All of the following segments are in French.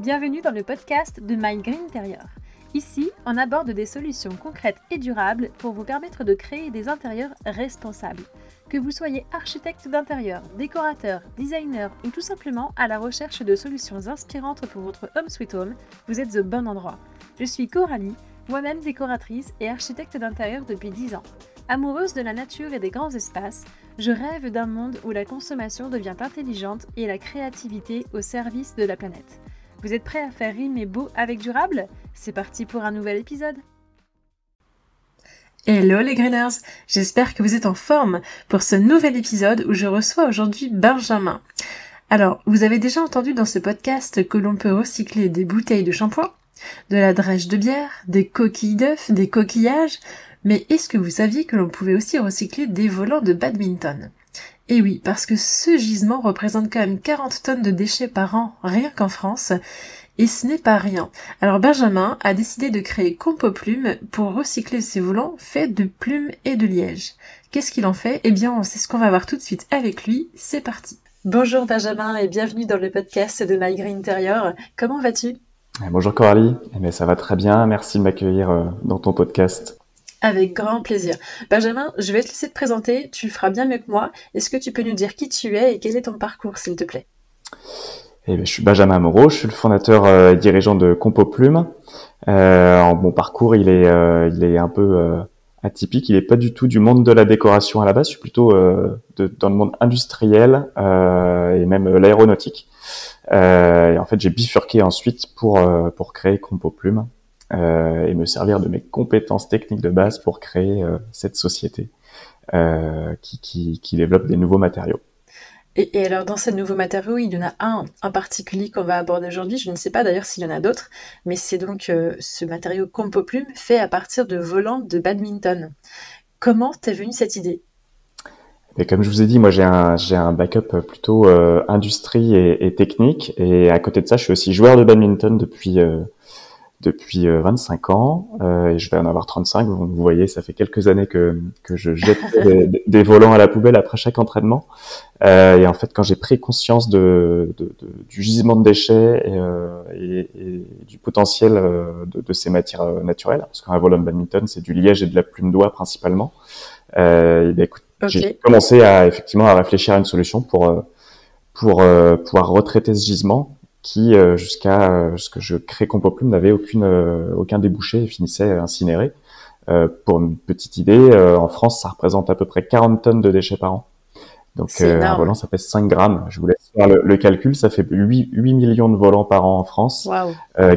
Bienvenue dans le podcast de My Green Interior. Ici, on aborde des solutions concrètes et durables pour vous permettre de créer des intérieurs responsables. Que vous soyez architecte d'intérieur, décorateur, designer ou tout simplement à la recherche de solutions inspirantes pour votre home sweet home, vous êtes au bon endroit. Je suis Coralie, moi-même décoratrice et architecte d'intérieur depuis 10 ans. Amoureuse de la nature et des grands espaces, je rêve d'un monde où la consommation devient intelligente et la créativité au service de la planète. Vous êtes prêts à faire rimer beau avec durable? C'est parti pour un nouvel épisode. Hello les Greeners J'espère que vous êtes en forme pour ce nouvel épisode où je reçois aujourd'hui Benjamin. Alors, vous avez déjà entendu dans ce podcast que l'on peut recycler des bouteilles de shampoing, de la drèche de bière, des coquilles d'œufs, des coquillages, mais est-ce que vous saviez que l'on pouvait aussi recycler des volants de badminton? Eh oui, parce que ce gisement représente quand même 40 tonnes de déchets par an, rien qu'en France, et ce n'est pas rien. Alors Benjamin a décidé de créer Compo Plume pour recycler ses volants faits de plumes et de liège. Qu'est-ce qu'il en fait? Eh bien, c'est ce qu'on va voir tout de suite avec lui. C'est parti. Bonjour Benjamin et bienvenue dans le podcast de My Green Interior. Comment vas-tu? Bonjour Coralie, eh ça va très bien. Merci de m'accueillir euh, dans ton podcast. Avec grand plaisir. Benjamin, je vais te laisser te présenter, tu le feras bien mieux que moi. Est-ce que tu peux nous dire qui tu es et quel est ton parcours, s'il te plaît? Eh bien, je suis Benjamin Moreau, je suis le fondateur euh, et dirigeant de Compo Plume. Euh, mon parcours, il est, euh, il est un peu euh, atypique. Il n'est pas du tout du monde de la décoration à la base. Je suis plutôt de, dans le monde industriel et même l'aéronautique. et en fait, j'ai bifurqué ensuite pour pour créer Compo Plume. Euh, et me servir de mes compétences techniques de base pour créer euh, cette société euh, qui, qui, qui, développe des nouveaux matériaux. Et, et, alors dans ces nouveaux matériaux, il y en a un en particulier qu'on va aborder aujourd'hui. Je ne sais pas d'ailleurs s'il y en a d'autres, mais c'est donc ce matériau Compoplume fait à partir de volants de badminton. Comment t'es venue cette idée? Et comme je vous ai dit, moi j'ai un, j'ai un backup plutôt euh, industrie et, et, technique. Et à côté de ça, je suis aussi joueur de badminton depuis euh, depuis 25 euh, ans euh, et je vais en avoir 35. Vous, vous, voyez, ça fait quelques années que, que je jette des, des, volants à la poubelle après chaque entraînement. Euh, et en fait, quand j'ai pris conscience de, de, de, du gisement de déchets et, euh, et, et du potentiel euh, de, de, ces matières naturelles, parce qu'un volant de badminton, c'est du liège et de la plume d'oie principalement, euh, et bien, écoute, j'ai commencé à effectivement à réfléchir à une solution pour pour pouvoir retraiter ce gisement qui euh, jusqu'à euh, ce que je crée Compoplume n'avait aucune euh, aucun débouché et finissait incinéré. pour une petite idée, en France, ça représente à peu près 40 tonnes de déchets par an. Donc un volant, ça pèse 5 grammes. Je vous laisse faire le, calcul, ça fait 8, 8, millions de volants par an en France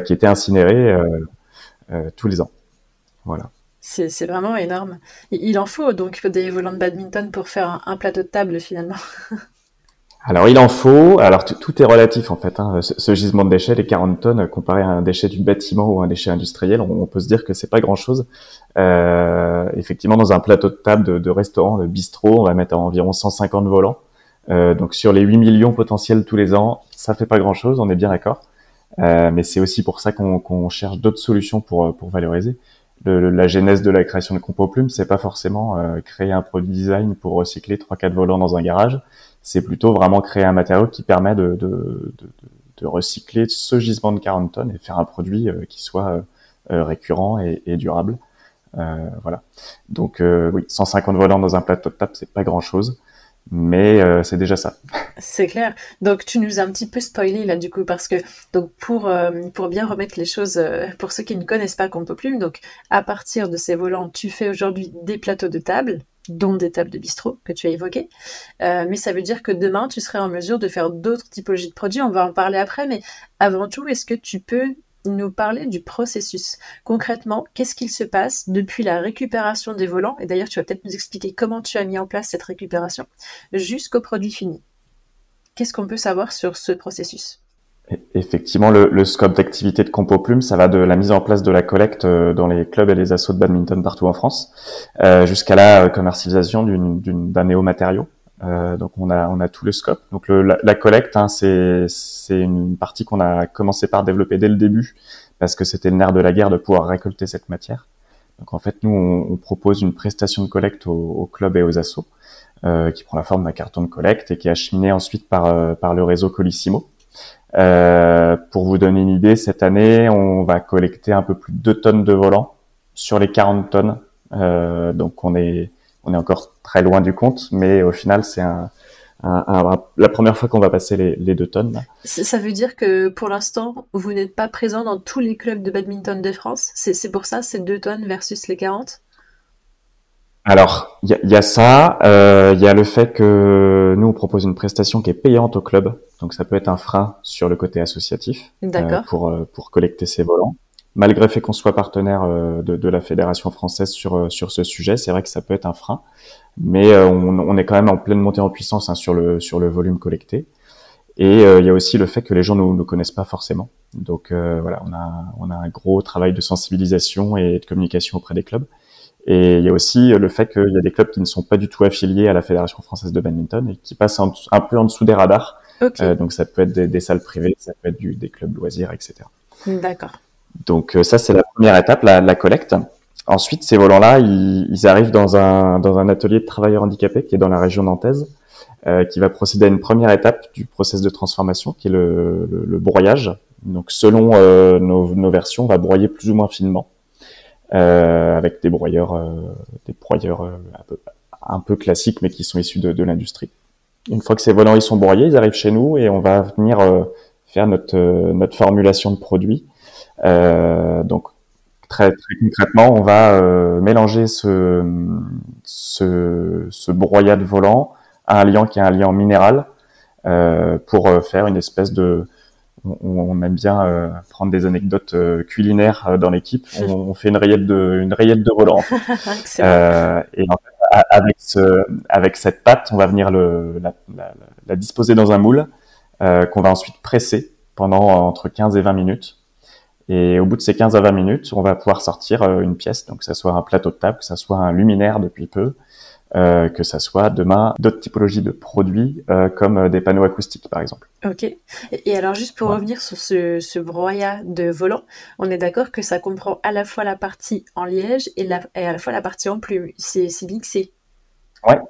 qui étaient incinérés tous les ans. Voilà. C'est vraiment énorme. Il en faut donc des volants de badminton pour faire un plateau de table finalement. Alors il en faut, alors tout est relatif en fait. Hein. Ce, gisement de déchets, les 40 tonnes, comparé à un déchet du bâtiment ou un déchet industriel, on, peut se dire que c'est pas grand-chose. Euh, effectivement, dans un plateau de table de, restaurant, de bistrot, on va mettre environ 150 volants. Euh, donc sur les 8 millions potentiels tous les ans, ça fait pas grand-chose, on est bien d'accord. Euh, mais c'est aussi pour ça qu'on cherche d'autres solutions pour, pour valoriser. Le, la genèse de la création de Compo Plume, c'est pas forcément euh, créer un produit design pour recycler 3-4 volants dans un garage c'est plutôt vraiment créer un matériau qui permet de, de, de, recycler ce gisement de 40 tonnes et faire un produit euh, qui soit euh, euh, récurrent et, durable. Euh, voilà. Donc oui, 150 volants dans un plateau de table, c'est pas grand chose, mais c'est déjà ça. C'est clair. Donc tu nous as un petit peu spoilé là du coup parce que donc pour pour bien remettre les choses pour ceux qui ne connaissent pas Compo Plume, donc à partir de ces volants, tu fais aujourd'hui des plateaux de table dont des tables de bistrot que tu as évoquées. Euh, mais ça veut dire que demain, tu serais en mesure de faire d'autres typologies de produits. On va en parler après, mais avant tout, est-ce que tu peux nous parler du processus Concrètement, qu'est-ce qu'il se passe depuis la récupération des volants? Et d'ailleurs, tu vas peut-être nous expliquer comment tu as mis en place cette récupération jusqu'au produit fini. Qu'est-ce qu'on peut savoir sur ce processus? Effectivement, le, scope d'activité de Compo Plume, ça va de la mise en place de la collecte euh, dans les clubs et les assauts de badminton partout en France, euh, jusqu'à la commercialisation d'un néo-matériau. Euh, donc on a on a tout le scope. Donc le, la, collecte, hein, c'est c'est une partie qu'on a commencé par développer dès le début parce que c'était le nerf de la guerre de pouvoir récolter cette matière. Donc en fait, nous on, on propose une prestation de collecte aux, aux clubs et aux assos euh, qui prend la forme d'un carton de collecte et qui est acheminé ensuite par par le réseau Colissimo pour vous donner une idée, cette année, on va collecter un peu plus de 2 tonnes de volants sur les 40 tonnes. donc on est on est encore très loin du compte, mais au final, c'est un, la première fois qu'on va passer les, deux tonnes. Ça veut dire que pour l'instant, vous n'êtes pas présent dans tous les clubs de badminton de France. C'est pour ça, c'est deux tonnes versus les 40 alors, il y, a, ça, il euh, y a le fait que nous on propose une prestation qui est payante au club, donc ça peut être un frein sur le côté associatif euh, pour euh, pour collecter ces volants malgré le fait qu'on soit partenaire euh, de, de, la fédération française sur euh, sur ce sujet, c'est vrai que ça peut être un frein, mais euh, on, on, est quand même en pleine montée en puissance hein, sur le sur le volume collecté. Et il y a aussi le fait que les gens ne nous, connaissent pas forcément. Donc voilà, on a on a un gros travail de sensibilisation et de communication auprès des clubs. Et il y a aussi le fait qu'il y a des clubs qui ne sont pas du tout affiliés à la fédération française de badminton et qui passent un, peu en dessous des radars. donc ça peut être des, des, salles privées, ça peut être du, des clubs loisirs, etc. D'accord. Donc euh, ça, c'est la première étape, la, la collecte. Ensuite, ces volants-là, ils, ils, arrivent dans un, dans un atelier de travailleurs handicapés qui est dans la région nantaise, euh, qui va procéder à une première étape du process de transformation, qui est le, le, broyage. Donc, selon euh, nos, nos, versions, on va broyer plus ou moins finement, euh, avec des broyeurs, euh, des broyeurs un peu, un, peu, classiques, mais qui sont issus de, de l'industrie. Une fois que ces volants ils sont broyés, ils arrivent chez nous et on va venir faire notre, notre formulation de produit euh, donc très, très concrètement, on va euh, mélanger ce, ce, ce broyat de volant à un liant qui est un liant minéral euh, pour faire une espèce de on, aime bien euh, prendre des anecdotes euh, culinaires dans l'équipe. On, fait une rayette de une rayette de volant. euh, et en fait, avec ce avec cette pâte, on va venir le la, la, la disposer dans un moule qu'on va ensuite presser pendant entre 15 et 20 minutes. Et au bout de ces 15 à 20 minutes, on va pouvoir sortir euh, une pièce, donc que ça soit un plateau de table, que ça soit un luminaire depuis peu, euh, que ça soit demain d'autres typologies de produits euh, comme des panneaux acoustiques par exemple. Ok. Et alors juste pour revenir sur ce, ce broyat de volant, on est d'accord que ça comprend à la fois la partie en liège et, la, et à la fois la partie en plume. C'est mixé. Ouais,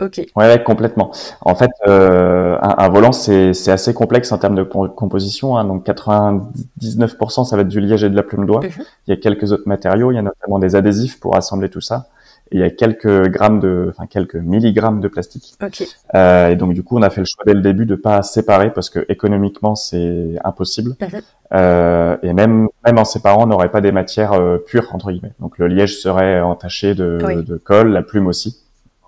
Ok. Ouais, complètement. En fait, euh, un, volant, c'est assez complexe en termes de composition. Hein. Donc, 99%, ça va être du liège et de la plume d'oie. Mhm. Il y a quelques autres matériaux. Il y a notamment des adhésifs pour assembler tout ça. Et il y a quelques grammes de, enfin quelques milligrammes de plastique. Okay. Euh, et donc, du coup, on a fait le choix dès le début de pas séparer parce que économiquement, c'est impossible. Mhm. Euh, et même même en séparant, on n'aurait pas des matières euh, pures entre guillemets. Donc, le liège serait entaché de, de colle, la plume aussi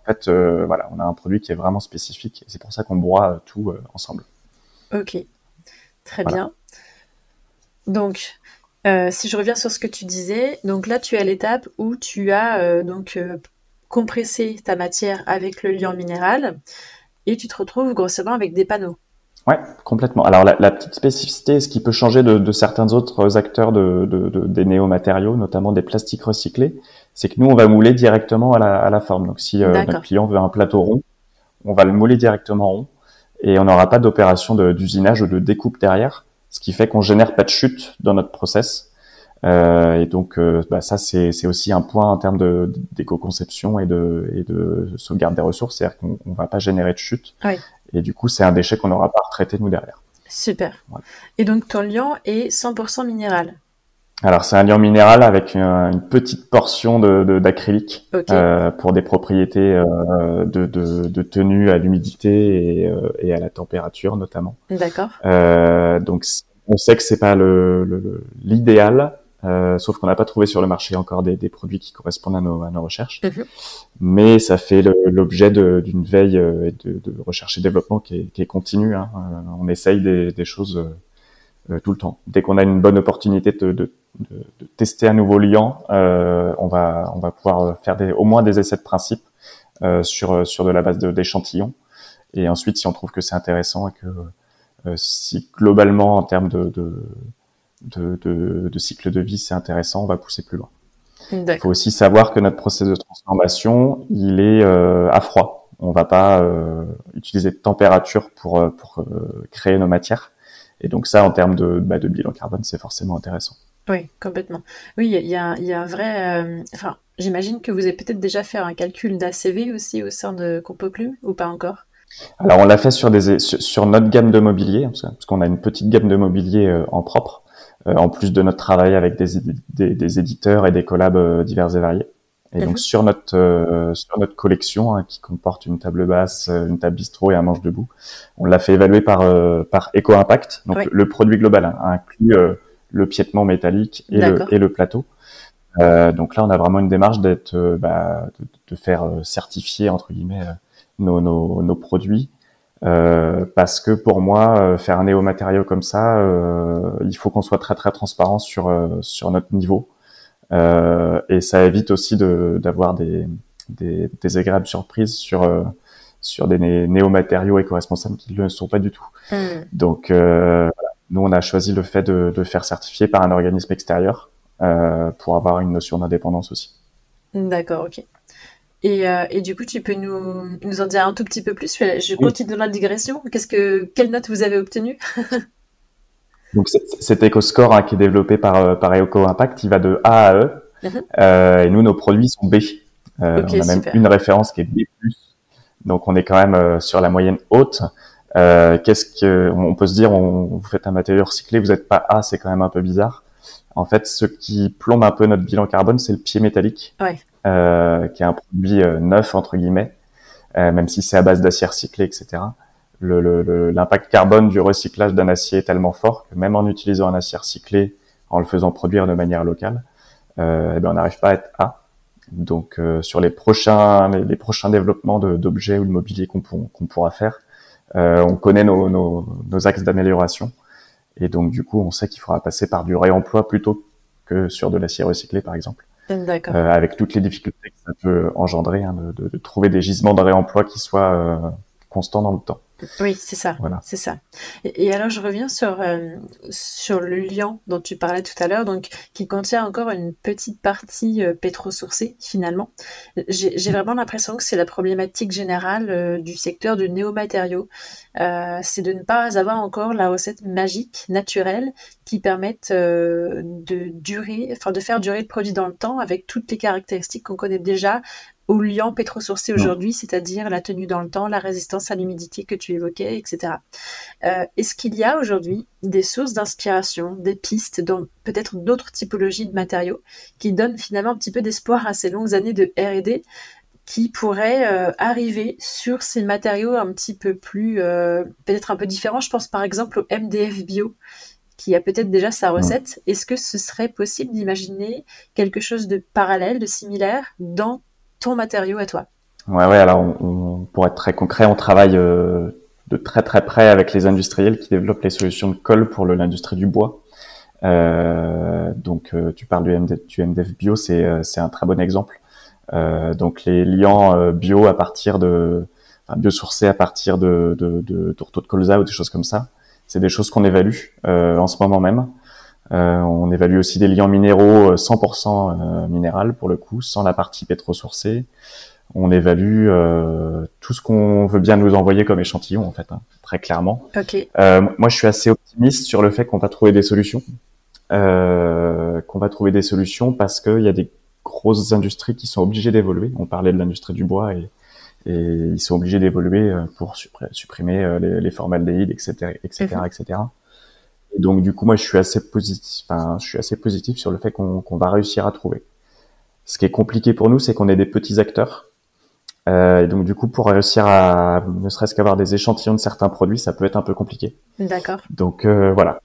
fait, euh, voilà, on a un produit qui est vraiment spécifique et c'est pour ça qu'on broie euh, tout euh, ensemble. Ok, très bien. Donc, si je reviens sur ce que tu disais, donc là, tu es à l'étape où tu as donc compressé ta matière avec le liant minéral et tu te retrouves grossièrement avec des panneaux. Ouais, complètement. Alors la, petite spécificité, ce qui peut changer de, certains autres acteurs de, des néomatériaux, notamment des plastiques recyclés, c'est que nous on va mouler directement à la, à la forme. Donc si euh, notre client veut un plateau rond, on va le mouler directement rond et on n'aura pas d'opération d'usinage ou de découpe derrière, ce qui fait qu'on génère pas de chute dans notre process. Euh, et donc, euh, bah, ça, c'est aussi un point en termes d'éco-conception et de, et de sauvegarde des ressources, c'est-à-dire qu'on ne va pas générer de chute. Oui. Et du coup, c'est un déchet qu'on n'aura pas retraité nous derrière. Super. Et donc ton liant est 100% minéral alors c'est un liant minéral avec une, petite portion d'acrylique de, euh, pour des propriétés euh, de, de, de, tenue à l'humidité et, euh, et, à la température notamment. D'accord. Euh, donc on sait que c'est pas l'idéal, euh, sauf qu'on n'a pas trouvé sur le marché encore des, des, produits qui correspondent à nos, à nos recherches. Mhm. Mais ça fait l'objet d'une veille euh, de, de, recherche et développement qui est, qui est continue. Hein. Euh, on essaye des, des choses euh, tout le temps. Dès qu'on a une bonne opportunité de, de, de, de tester un nouveau liant, on va on va pouvoir faire des, au moins des essais de principe sur sur de la base d'échantillons. Et ensuite, si on trouve que c'est intéressant et que si globalement en termes de, de de, de, cycle de vie, c'est intéressant, on va pousser plus loin. Il faut aussi savoir que notre processus de transformation, il est euh, à froid. On va pas euh, utiliser de température pour, euh, pour euh, créer nos matières. Et donc ça, en termes de, bah, de bilan carbone, c'est forcément intéressant. Oui, complètement. Oui, il y a, y a un vrai... Euh, enfin, j'imagine que vous avez peut-être déjà fait un calcul d'ACV aussi au sein de Compoclume, ou pas encore? Alors on l'a fait sur, des, sur, notre gamme de mobilier, parce qu'on a une petite gamme de mobilier en propre, en plus de notre travail avec des, des, des éditeurs et des collabs divers et variés. Et donc sur notre euh, sur notre collection hein, qui comporte une table basse, euh, une table bistrot et un manche debout, on l'a fait évaluer par euh, par Eco Impact. Donc le produit global hein, inclut le piétement métallique et le et le plateau. donc là, on a vraiment une démarche d'être bah, de, de, faire certifier entre guillemets nos, nos, nos produits. parce que pour moi, faire un néo-matériau comme ça, il faut qu'on soit très très transparent sur sur notre niveau. Euh, et ça évite aussi d'avoir des, des, des, agréables surprises sur euh, sur des néo-matériaux éco-responsables qui ne le sont pas du tout. Hmm. Donc, euh, nous, on a choisi le fait de, de faire certifier par un organisme extérieur euh, pour avoir une notion d'indépendance aussi. D'accord, ok. Et, euh, et, du coup, tu peux nous, nous en dire un tout petit peu plus? Je continue dans la digression. Qu'est-ce que, quelle note vous avez obtenue? Donc cet EcoScore hein, qui est développé par, euh, par Eco Impact, il va de A à E. Mhm. euh, et nous, nos produits sont B. Euh, on a même une référence qui est B+. Donc on est quand même sur la moyenne haute. Euh, Qu'est-ce que on peut se dire on, Vous faites un matériau recyclé, vous n'êtes pas A, c'est quand même un peu bizarre. En fait, ce qui plombe un peu notre bilan carbone, c'est le pied métallique, ouais. euh, qui est un produit neuf entre guillemets, même si c'est à base d'acier recyclé, etc l'impact le, carbone du recyclage d'un acier est tellement fort que même en utilisant un acier recyclé, en le faisant produire de manière locale, euh, eh ben on n'arrive pas à être A. Donc euh, sur les prochains les, prochains développements d'objets ou de mobilier qu'on qu'on pourra faire, euh, on connaît nos, nos, nos axes d'amélioration et donc du coup on sait qu'il faudra passer par du réemploi plutôt que sur de l'acier recyclé par exemple. Euh, avec toutes les difficultés que ça peut engendrer hein, de, de, trouver des gisements de réemploi qui soient euh, constants dans le temps. Oui, c'est ça. Voilà. C'est ça. Et, alors, je reviens sur, euh, sur le liant dont tu parlais tout à l'heure, donc qui contient encore une petite partie euh, pétro-sourcée, finalement. J'ai vraiment l'impression que c'est la problématique générale euh, du secteur du néomatériau. c'est de ne pas avoir encore la recette magique, naturelle, qui permette de durer, enfin de faire durer le produit dans le temps avec toutes les caractéristiques qu'on connaît déjà au liant pétrosourcé aujourd'hui, c'est-à-dire la tenue dans le temps, la résistance à l'humidité que tu évoquais, etc. Euh, est-ce qu'il y a aujourd'hui des sources d'inspiration, des pistes dans peut-être d'autres typologies de matériaux qui donnent finalement un petit peu d'espoir à ces longues années de R&D qui pourraient euh, arriver sur ces matériaux un petit peu plus, euh, peut-être un peu différents? Je pense par exemple au MDF bio, qui a peut-être déjà sa recette. Est-ce que ce serait possible d'imaginer quelque chose de parallèle, de similaire dans ton matériau à toi Ouais, ouais. Alors, on, pour être très concret, on travaille euh, de très très près avec les industriels qui développent les solutions de colle pour l'industrie du bois. Euh, donc, euh, tu parles du, MDF, du MDF bio, c'est un très bon exemple. donc, les liants bio à partir de biosourcés à partir de, de tourteaux de colza ou des choses comme ça, c'est des choses qu'on évalue en ce moment même. Euh, on évalue aussi des liants minéraux 100% euh, euh, minéral pour le coup, sans la partie pétro-sourcée. On évalue tout ce qu'on veut bien nous envoyer comme échantillon en fait, hein, très clairement. Okay. moi, je suis assez optimiste sur le fait qu'on va trouver des solutions. qu'on va trouver des solutions parce qu'il y a des grosses industries qui sont obligées d'évoluer. On parlait de l'industrie du bois et, et ils sont obligés d'évoluer pour supprimer les, les formaldéhydes, etc., etc., etc. Et donc du coup, moi, je suis assez positif. Enfin, je suis assez positif sur le fait qu'on va réussir à trouver. Ce qui est compliqué pour nous, c'est qu'on est des petits acteurs. Euh, et donc du coup, pour réussir à ne serait-ce qu'avoir des échantillons de certains produits, ça peut être un peu compliqué. D'accord. Donc euh, voilà,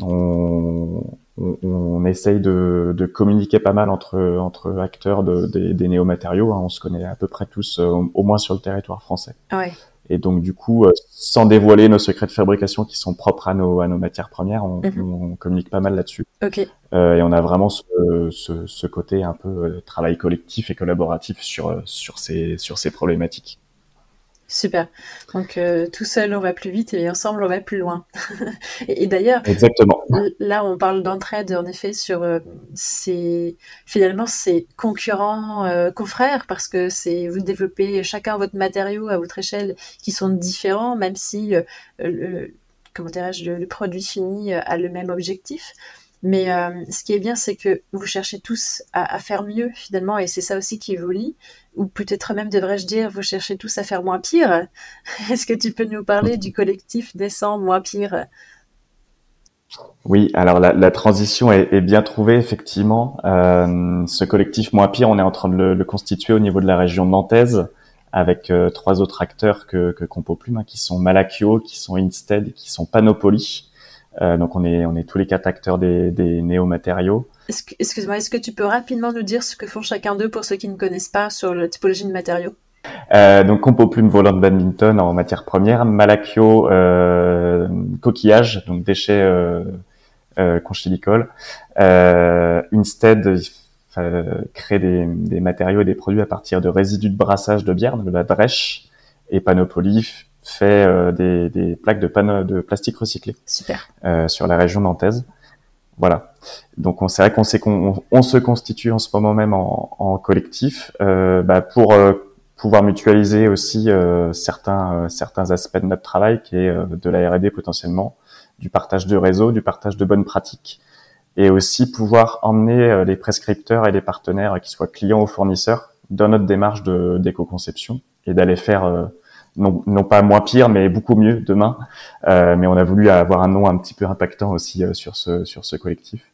on, on, on essaye de, de, communiquer pas mal entre entre acteurs de, des, des néomatériaux. Hein. On se connaît à peu près tous, euh, au moins sur le territoire français. Ouais. Et donc du coup, euh, sans dévoiler nos secrets de fabrication qui sont propres à nos, à nos matières premières, on, mhm. on communique pas mal là-dessus. Okay. Euh, et on a vraiment ce, ce, ce côté un peu euh, travail collectif et collaboratif sur, sur, ces, sur ces problématiques. Super. Donc euh, tout seul on va plus vite et ensemble on va plus loin. et, d'ailleurs, exactement. Là on parle d'entraide en effet sur euh, ces finalement ces concurrents euh, confrères parce que c'est vous développez chacun votre matériau à votre échelle qui sont différents même si le, comment dirais-je le, produit fini a le même objectif. Mais euh, ce qui est bien, c'est que vous cherchez tous à, faire mieux finalement, et c'est ça aussi qui vous lie. Ou peut-être même devrais-je dire, vous cherchez tous à faire moins pire. Est-ce que tu peux nous parler du collectif Descend moins pire? Oui, alors la, transition est, bien trouvée effectivement. Euh, ce collectif Moins Pire, on est en train de le, constituer au niveau de la région nantaise avec euh, trois autres acteurs que, que Compoplume, hein, qui sont Malakio, qui sont Instead qui sont Panopoli. Euh, donc on est on est tous les quatre acteurs des, des néomatériaux. Excuse-moi, est-ce que tu peux rapidement nous dire ce que font chacun d'eux pour ceux qui ne connaissent pas sur la typologie de matériaux? Euh, donc compo plume volant de badminton en matière première, Malakio euh, coquillage, donc déchets euh, euh, conchilicoles. Instead crée des, des, matériaux et des produits à partir de résidus de brassage de bière, de la drèche, et Panoply fait euh, des, des, plaques de, panneaux de plastique recyclé Super. Euh, sur la région nantaise. Voilà. Donc on c'est vrai qu'on sait qu'on on se constitue en ce moment même en, en collectif euh, bah, pour euh, pouvoir mutualiser aussi euh, certains certains aspects de notre travail, qui est de la R&D potentiellement, du partage de réseaux, du partage de bonnes pratiques, et aussi pouvoir emmener les prescripteurs et les partenaires, qui soient clients ou fournisseurs, dans notre démarche de d'éco-conception et d'aller faire non, non, pas moins pire, mais beaucoup mieux demain. Euh, mais on a voulu avoir un nom un petit peu impactant aussi euh, sur ce sur ce collectif.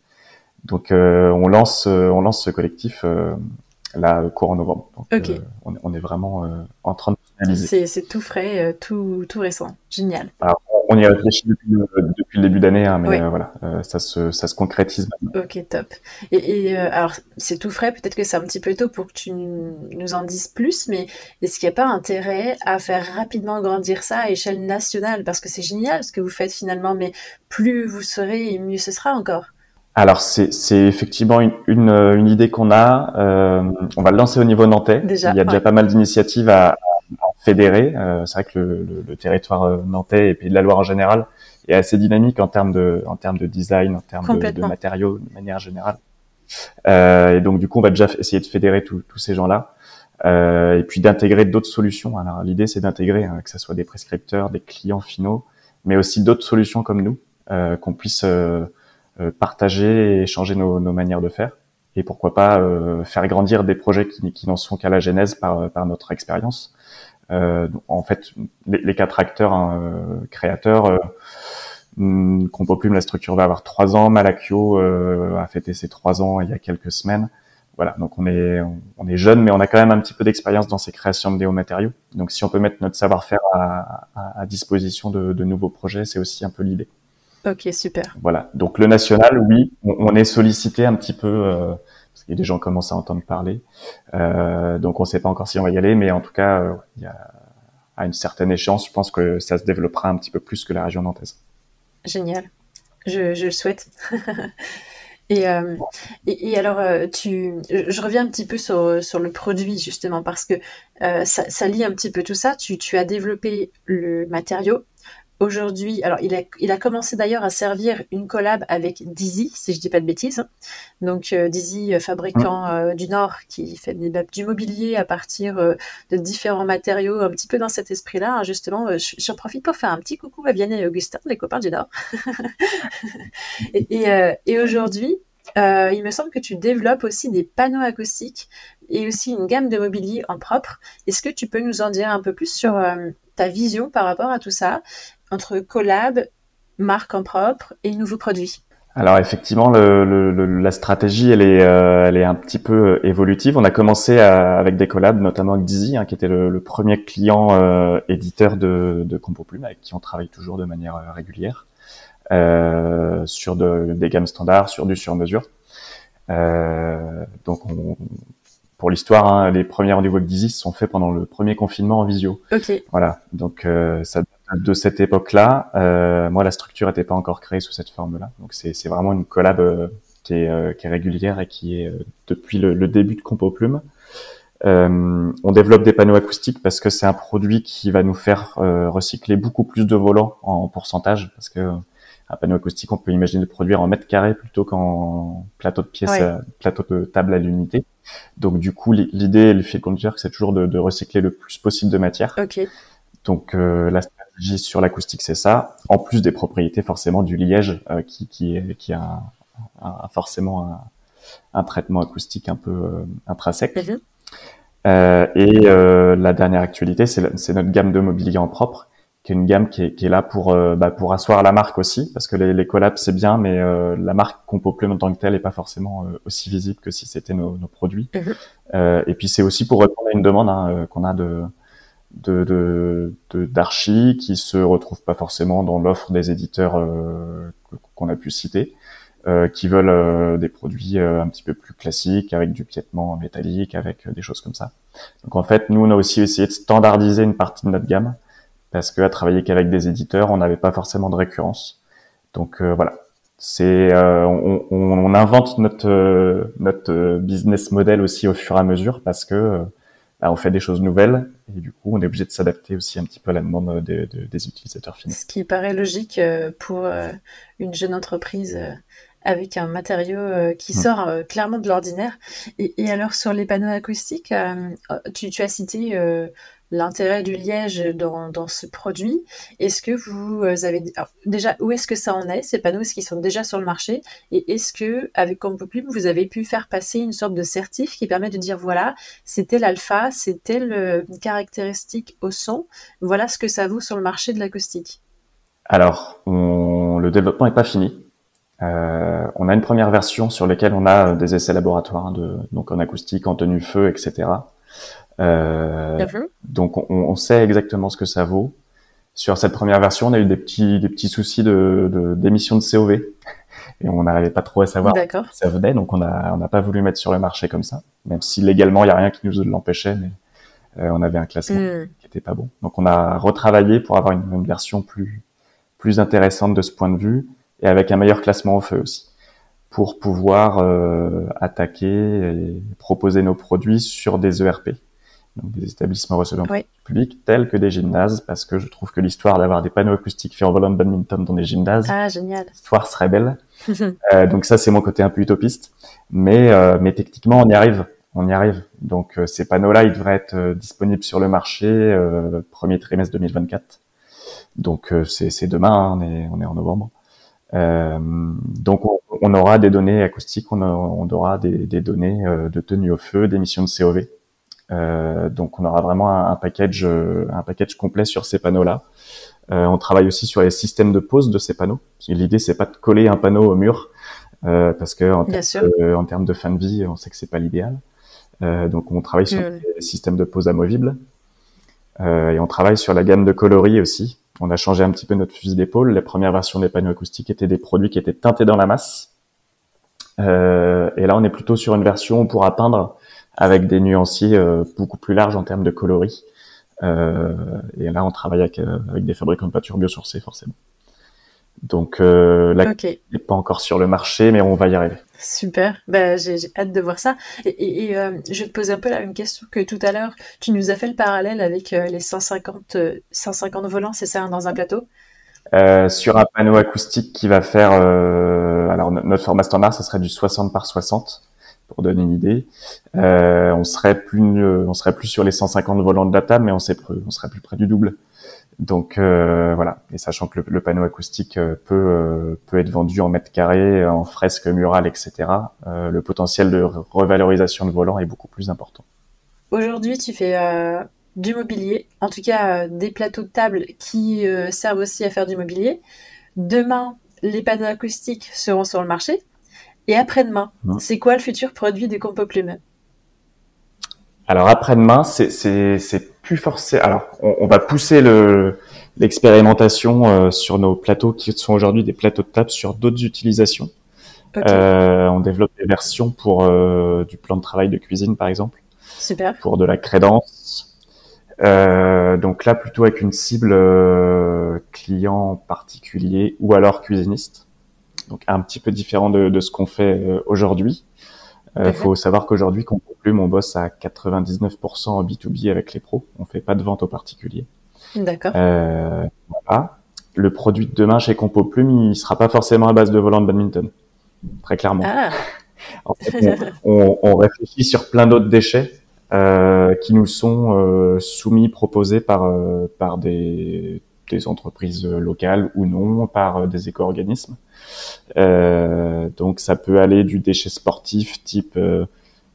Donc euh, on lance on lance ce collectif là courant novembre. Donc, on, on, est vraiment en train de finaliser. C'est tout frais, tout tout récent. Génial. Alors, on y réfléchit depuis le, depuis le début d'année, hein, mais euh, voilà, euh, ça, se, ça se concrétise maintenant. Ok, top. Et, et euh, alors, c'est tout frais, peut-être que c'est un petit peu tôt pour que tu nous en dises plus, mais est-ce qu'il n'y a pas intérêt à faire rapidement grandir ça à échelle nationale? Parce que c'est génial ce que vous faites finalement, mais plus vous serez, mieux ce sera encore. Alors c'est effectivement une, une, une idée qu'on a. Euh, on va le lancer au niveau nantais. Déjà, Il y a déjà pas mal d'initiatives à, fédéré. Euh, c'est vrai que le, le, territoire euh, nantais et Pays de la Loire en général est assez dynamique en termes de, en termes de design, en termes de, de, matériaux de manière générale. Euh, et donc du coup, on va déjà essayer de fédérer tous ces gens-là. Euh, et puis d'intégrer d'autres solutions. Alors l'idée, c'est d'intégrer hein, que ce soit des prescripteurs, des clients finaux, mais aussi d'autres solutions comme nous, euh, qu'on puisse euh, partager et échanger nos, nos, manières de faire. Et pourquoi pas faire grandir des projets qui, qui n'en sont qu'à la genèse par, par notre expérience. Euh, en fait, les, quatre acteurs hein, euh, créateurs, euh, hmm, Compo Plume, la structure va avoir trois ans. Malakio a fêté ses trois ans il y a quelques semaines. Voilà, donc on est on est jeune, mais on a quand même un petit peu d'expérience dans ces créations de néomatériaux. Donc si on peut mettre notre savoir-faire à, à, disposition de, de nouveaux projets, c'est aussi un peu l'idée. Ok, super. Voilà. Donc le national, oui, on, on est sollicité un petit peu euh, parce que des gens commencent à entendre parler. Euh, donc on ne sait pas encore si on va y aller, mais en tout cas, euh, à une certaine échéance, je pense que ça se développera un petit peu plus que la région nantaise. Génial, je, le souhaite. Et, euh, et, alors, tu, je reviens un petit peu sur, le produit justement parce que ça, lie un petit peu tout ça. Tu as développé le matériau, Aujourd'hui, alors il a, il a commencé d'ailleurs à servir une collab avec Dizzy, si je dis pas de bêtises. Donc euh, Dizzy, euh, fabricant euh, du Nord, qui fait du mobilier à partir de différents matériaux, un petit peu dans cet esprit-là. Hein, justement, j'en profite pour faire un petit coucou à Vianney et Augustin, les copains du Nord. et, et, aujourd'hui, il me semble que tu développes aussi des panneaux acoustiques et aussi une gamme de mobilier en propre. Est-ce que tu peux nous en dire un peu plus sur ta vision par rapport à tout ça entre collab, marque en propre et nouveaux produits alors effectivement, le, la stratégie, elle est, euh, elle est un petit peu euh, évolutive. On a commencé avec des collabs, notamment avec Dizzy, hein, qui était le, premier client euh, éditeur de, de Compo Plume, avec qui on travaille toujours de manière régulière, sur des gammes standards, sur du sur-mesure. donc on, pour l'histoire, hein, les premiers rendez-vous avec Dizzy se sont faits pendant le premier confinement en visio. Ok. Voilà, donc ça de cette époque-là, euh, moi la structure n'était pas encore créée sous cette forme-là. Donc c'est vraiment une collab euh, qui, est, euh, qui, est, régulière et qui est depuis le, le, début de Compo Plume. on développe des panneaux acoustiques parce que c'est un produit qui va nous faire recycler beaucoup plus de volants en pourcentage parce que un panneau acoustique, on peut imaginer le produire en mètres carrés plutôt qu'en plateau de pièces, plateau de table à l'unité. Donc du coup, l'idée, le fil conducteur, c'est toujours de, de, recycler le plus possible de matière. Okay. Donc euh, la stratégie sur l'acoustique, c'est ça. En plus des propriétés forcément du liège euh, qui, qui, est, qui a a, forcément un, traitement acoustique un peu euh, intrinsèque. Mhm. Euh, et euh, la dernière actualité, c'est notre gamme de mobilier en propre, qui est une gamme qui est, qui est là pour euh, bah, pour asseoir la marque aussi, parce que les, les collabs c'est bien, mais euh, la marque Compoplume en tant que telle est pas forcément aussi visible que si c'était nos, nos, produits. Mhm. et puis c'est aussi pour répondre à une demande hein, qu'on a de de d'archi qui se retrouvent pas forcément dans l'offre des éditeurs qu'on a pu citer. Euh, qui veulent euh, des produits euh, un petit peu plus classiques, avec du piétement métallique, avec des choses comme ça. Donc en fait, nous, on a aussi essayé de standardiser une partie de notre gamme, parce qu'à travailler qu'avec des éditeurs, on n'avait pas forcément de récurrence. Donc voilà, c'est on, on, invente notre notre business model aussi au fur et à mesure, parce que on fait des choses nouvelles et du coup on est obligé de s'adapter aussi un petit peu à la demande des, des utilisateurs finaux. Ce qui paraît logique pour une jeune entreprise avec un matériau euh, qui hmm. sort euh, clairement de l'ordinaire. Et, alors sur les panneaux acoustiques, euh, tu, as cité l'intérêt du liège dans, ce produit. Est-ce que vous avez déjà où est-ce que ça en est? Ces panneaux Est-ce qu'ils sont déjà sur le marché? Et est-ce que avec vous avez pu faire passer une sorte de certif qui permet de dire voilà c'était l'alpha, c'était une caractéristique au son, voilà ce que ça vaut sur le marché de l'acoustique? Alors le développement n'est pas fini. Euh, on a une première version sur laquelle on a des essais laboratoires, de, donc en acoustique, en tenue feu, etc. Euh, donc on, on, sait exactement ce que ça vaut. Sur cette première version, on a eu des petits, des petits soucis de d'émission de, COV et on n'arrivait pas trop à savoir ce ça venait, donc on n'a on a pas voulu mettre sur le marché comme ça, même si légalement il y a rien qui nous l'empêchait, mais euh, on avait un classement hmm. qui était pas bon. Donc on a retravaillé pour avoir une, une version plus plus intéressante de ce point de vue et avec un meilleur classement au feu aussi, pour pouvoir euh, attaquer et proposer nos produits sur des ERP, donc des établissements recevant public tels que des gymnases, parce que je trouve que l'histoire d'avoir des panneaux acoustiques faits en volant de badminton dans des gymnases, ah, génial. l'histoire serait belle. euh, donc ça, c'est mon côté un peu utopiste, mais euh, mais techniquement, on y arrive. On y arrive. Donc euh, ces panneaux-là, ils devraient être euh, disponibles sur le marché premier trimestre 2024. Donc c'est demain, hein, on est on est en novembre. Euh, donc on, aura des données acoustiques, on, aura des, données euh, de tenue au feu, d'émissions de COV. Euh, donc on aura vraiment un, package, un package complet sur ces panneaux-là. on travaille aussi sur les systèmes de pose de ces panneaux. L'idée c'est pas de coller un panneau au mur, parce que en, termes de fin de vie, on sait que c'est pas l'idéal. donc on travaille sur les systèmes de pose amovibles et on travaille sur la gamme de coloris aussi on a changé un petit peu notre fusil d'épaule. Les premières versions des panneaux acoustiques étaient des produits qui étaient teintés dans la masse. Euh, et là, on est plutôt sur une version où on pourra peindre avec des nuanciers euh, beaucoup plus larges en termes de coloris. Euh, et là, on travaille avec, avec des fabricants de peinture biosourcés, forcément. Donc euh, là, okay. n'est pas encore sur le marché, mais on va y arriver. Super, bah, j'ai hâte de voir ça. Et, euh, je vais te poser un peu la même question que tout à l'heure. Tu nous as fait le parallèle avec euh, les 150, 150 volants, c'est ça, dans un plateau? Sur un panneau acoustique qui va faire... alors notre format standard, ça serait du 60 par 60 pour donner une idée. on serait plus, on serait plus sur les 150 volants de la table, mais on, sait, on serait plus près du double. Donc euh, voilà, et sachant que le, panneau acoustique euh, peut euh, peut être vendu en mètres carrés, en fresque murale, etc. le potentiel de revalorisation de volant est beaucoup plus important. Aujourd'hui, tu fais du mobilier, en tout cas des plateaux de table qui servent aussi à faire du mobilier. Demain, les panneaux acoustiques seront sur le marché. Et après-demain, mmh. c'est quoi le futur produit du Compo Plume alors après-demain, c'est plus forcé. Alors on, va pousser le l'expérimentation euh, sur nos plateaux qui sont aujourd'hui des plateaux de table sur d'autres utilisations. Euh, on développe des versions pour euh, du plan de travail de cuisine par exemple. Super. Pour de la crédence. donc là plutôt avec une cible client particulier ou alors cuisiniste. Donc un petit peu différent de, de ce qu'on fait aujourd'hui. Il faut savoir qu'aujourd'hui, qu'on Plume, on bosse à 99% en B2B avec les pros. On fait pas de vente aux particuliers. D'accord. Euh, voilà. Le produit de demain chez Compo Plume, il sera pas forcément à base de volant de badminton. Très clairement. Ah. en fait, on, on, réfléchit sur plein d'autres déchets euh, qui nous sont euh, soumis, proposés par, euh, par des des entreprises locales ou non, par des éco-organismes. donc ça peut aller du déchet sportif type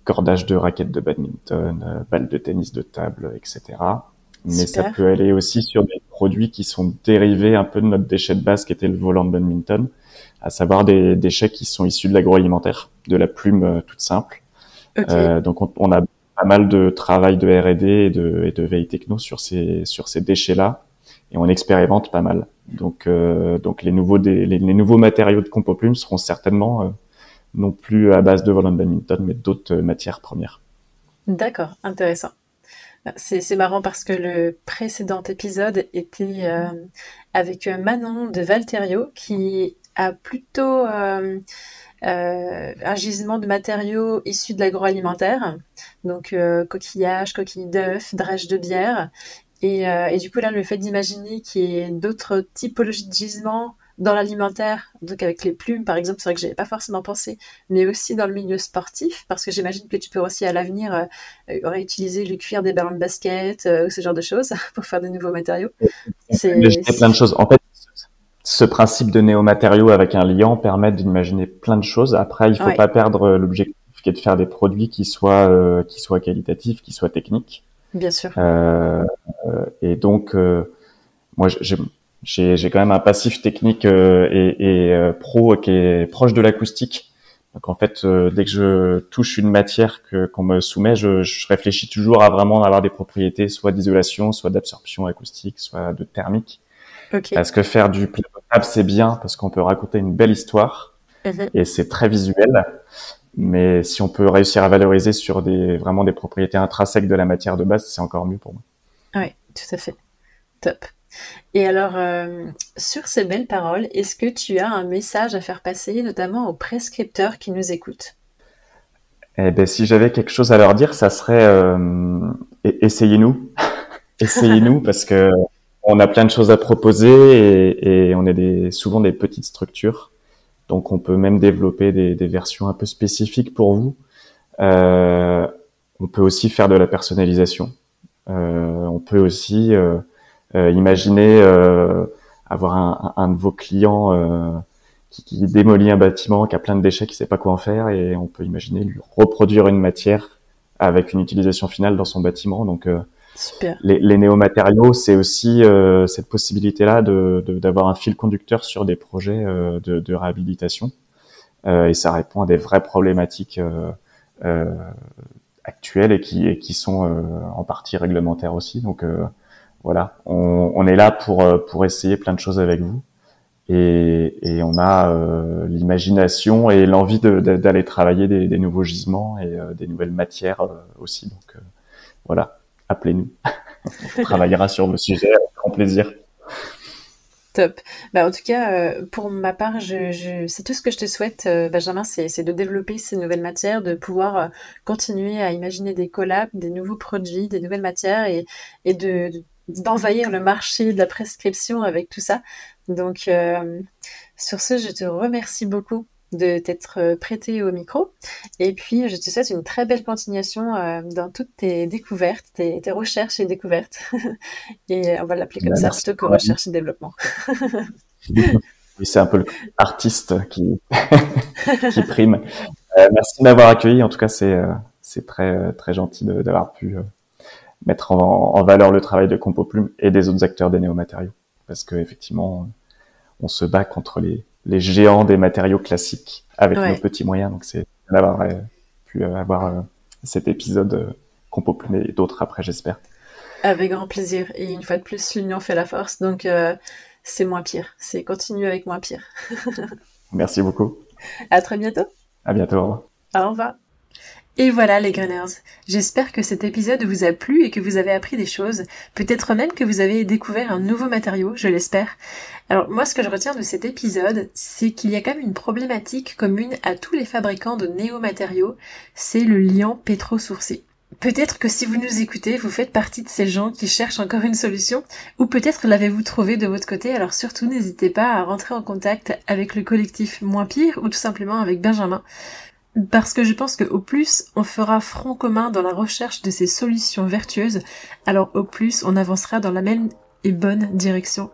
cordage de raquettes de badminton, balles de tennis de table, etc. Mais ça peut aller aussi sur des produits qui sont dérivés un peu de notre déchet de base qui était le volant de badminton, à savoir des déchets qui sont issus de l'agroalimentaire, de la plume toute simple. Euh, donc on, on, a pas mal de travail de R&D et de, et de veille techno sur ces sur ces déchets-là et on expérimente pas mal. Donc euh, les nouveaux les, nouveaux matériaux de Compoplume seront certainement euh, non plus à base de volant de badminton mais d'autres matières premières. D'accord, intéressant. C'est marrant parce que le précédent épisode était euh, avec Manon de Valterio qui a plutôt euh, euh, un gisement de matériaux issus de l'agroalimentaire, donc euh, coquillages, coquilles d'œufs, drèches de bière. Et, euh, et, du coup, là, le fait d'imaginer qu'il y ait d'autres typologies de gisements dans l'alimentaire, donc avec les plumes, par exemple, c'est vrai que j'avais pas forcément pensé, mais aussi dans le milieu sportif, parce que j'imagine que tu peux aussi à l'avenir euh, réutiliser le cuir des ballons de basket, euh, ce genre de choses, pour faire de nouveaux matériaux. C'est plein de choses. En fait, ce principe de néomatériaux avec un liant permet d'imaginer plein de choses. Après, il faut pas perdre l'objectif qui est de faire des produits qui soient euh, qui soient qualitatifs, qui soient techniques. Bien sûr. Euh, et donc, euh, moi, j'ai quand même un passif technique euh, et, et euh, pro qui est proche de l'acoustique. Donc en fait, dès que je touche une matière que qu'on me soumet, je, je, réfléchis toujours à vraiment avoir des propriétés soit d'isolation, soit d'absorption acoustique, soit de thermique. Parce que faire du playable, c'est bien parce qu'on peut raconter une belle histoire mhm. et c'est très visuel. Mais si on peut réussir à valoriser sur des vraiment des propriétés intrinsèques de la matière de base, c'est encore mieux pour moi. Oui, tout à fait. Top. Et alors, euh, sur ces belles paroles, est-ce que tu as un message à faire passer, notamment aux prescripteurs qui nous écoutent? Eh ben, si j'avais quelque chose à leur dire, ça serait euh, essayez-nous, essayez-nous, parce que on a plein de choses à proposer et, et on est des, souvent des petites structures. Donc on peut même développer des, versions un peu spécifiques pour vous. Euh, on peut aussi faire de la personnalisation. Euh, on peut aussi euh, imaginer avoir un, un, de vos clients qui, démolit un bâtiment, qui a plein de déchets, qui sait pas quoi en faire, et on peut imaginer lui reproduire une matière avec une utilisation finale dans son bâtiment. Les, les néomatériaux, c'est aussi euh, cette possibilité-là de, d'avoir un fil conducteur sur des projets euh, de, de, réhabilitation. Euh, et ça répond à des vraies problématiques actuelles et qui, qui sont en partie réglementaires aussi. Donc voilà, on, est là pour, pour essayer plein de choses avec vous. Et, et on a l'imagination et l'envie d'aller travailler des, des, nouveaux gisements et des nouvelles matières aussi. Donc voilà, appelez-nous. On travaillera sur vos sujets avec grand plaisir. Top. Bah, en tout cas, euh, pour ma part, c'est tout ce que je te souhaite, euh, Benjamin, c'est, de développer ces nouvelles matières, de pouvoir euh, continuer à imaginer des collabs, des nouveaux produits, des nouvelles matières et, et de, d'envahir le marché de la prescription avec tout ça. Donc, sur ce, je te remercie beaucoup de t'être euh, prêté au micro. Et puis, je te souhaite une très belle continuation euh, dans toutes tes découvertes, tes, recherches et découvertes. et on va l'appeler comme bah, ça plutôt que recherche et développement. oui, c'est un peu l'artiste qui, qui prime. Euh, merci de m'avoir accueilli. En tout cas, c'est très très gentil d'avoir pu mettre en, en, valeur le travail de Compo Plume et des autres acteurs des néomatériaux. Parce que effectivement, on se bat contre les les géants des matériaux classiques avec nos petits moyens. Donc c'est d'avoir euh, pu euh, avoir euh, cet épisode qu'on peut et d'autres après, j'espère. Avec grand plaisir. Et une fois de plus, l'union fait la force. Donc c'est moins pire. C'est continuer avec moins pire. Merci beaucoup. À très bientôt. À bientôt. Au revoir. Et voilà les Gunners, j'espère que cet épisode vous a plu et que vous avez appris des choses, peut-être même que vous avez découvert un nouveau matériau, je l'espère. Alors moi ce que je retiens de cet épisode, c'est qu'il y a quand même une problématique commune à tous les fabricants de néomatériaux, c'est le liant pétro-sourcé. Peut-être que si vous nous écoutez, vous faites partie de ces gens qui cherchent encore une solution, ou peut-être l'avez-vous trouvé de votre côté, alors surtout n'hésitez pas à rentrer en contact avec le collectif Moins Pire, ou tout simplement avec Benjamin. Parce que je pense qu'au plus on fera front commun dans la recherche de ces solutions vertueuses, alors au plus on avancera dans la même et bonne direction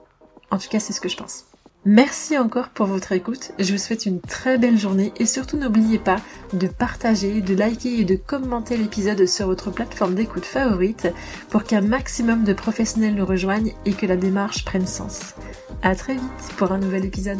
En tout cas, c'est ce que je pense. Merci encore pour votre écoute. Je vous souhaite une très belle journée et surtout n'oubliez pas de partager, de liker et de commenter l'épisode sur votre plateforme d'écoute favorite pour qu'un maximum de professionnels nous rejoignent et que la démarche prenne sens. À très vite pour un nouvel épisode.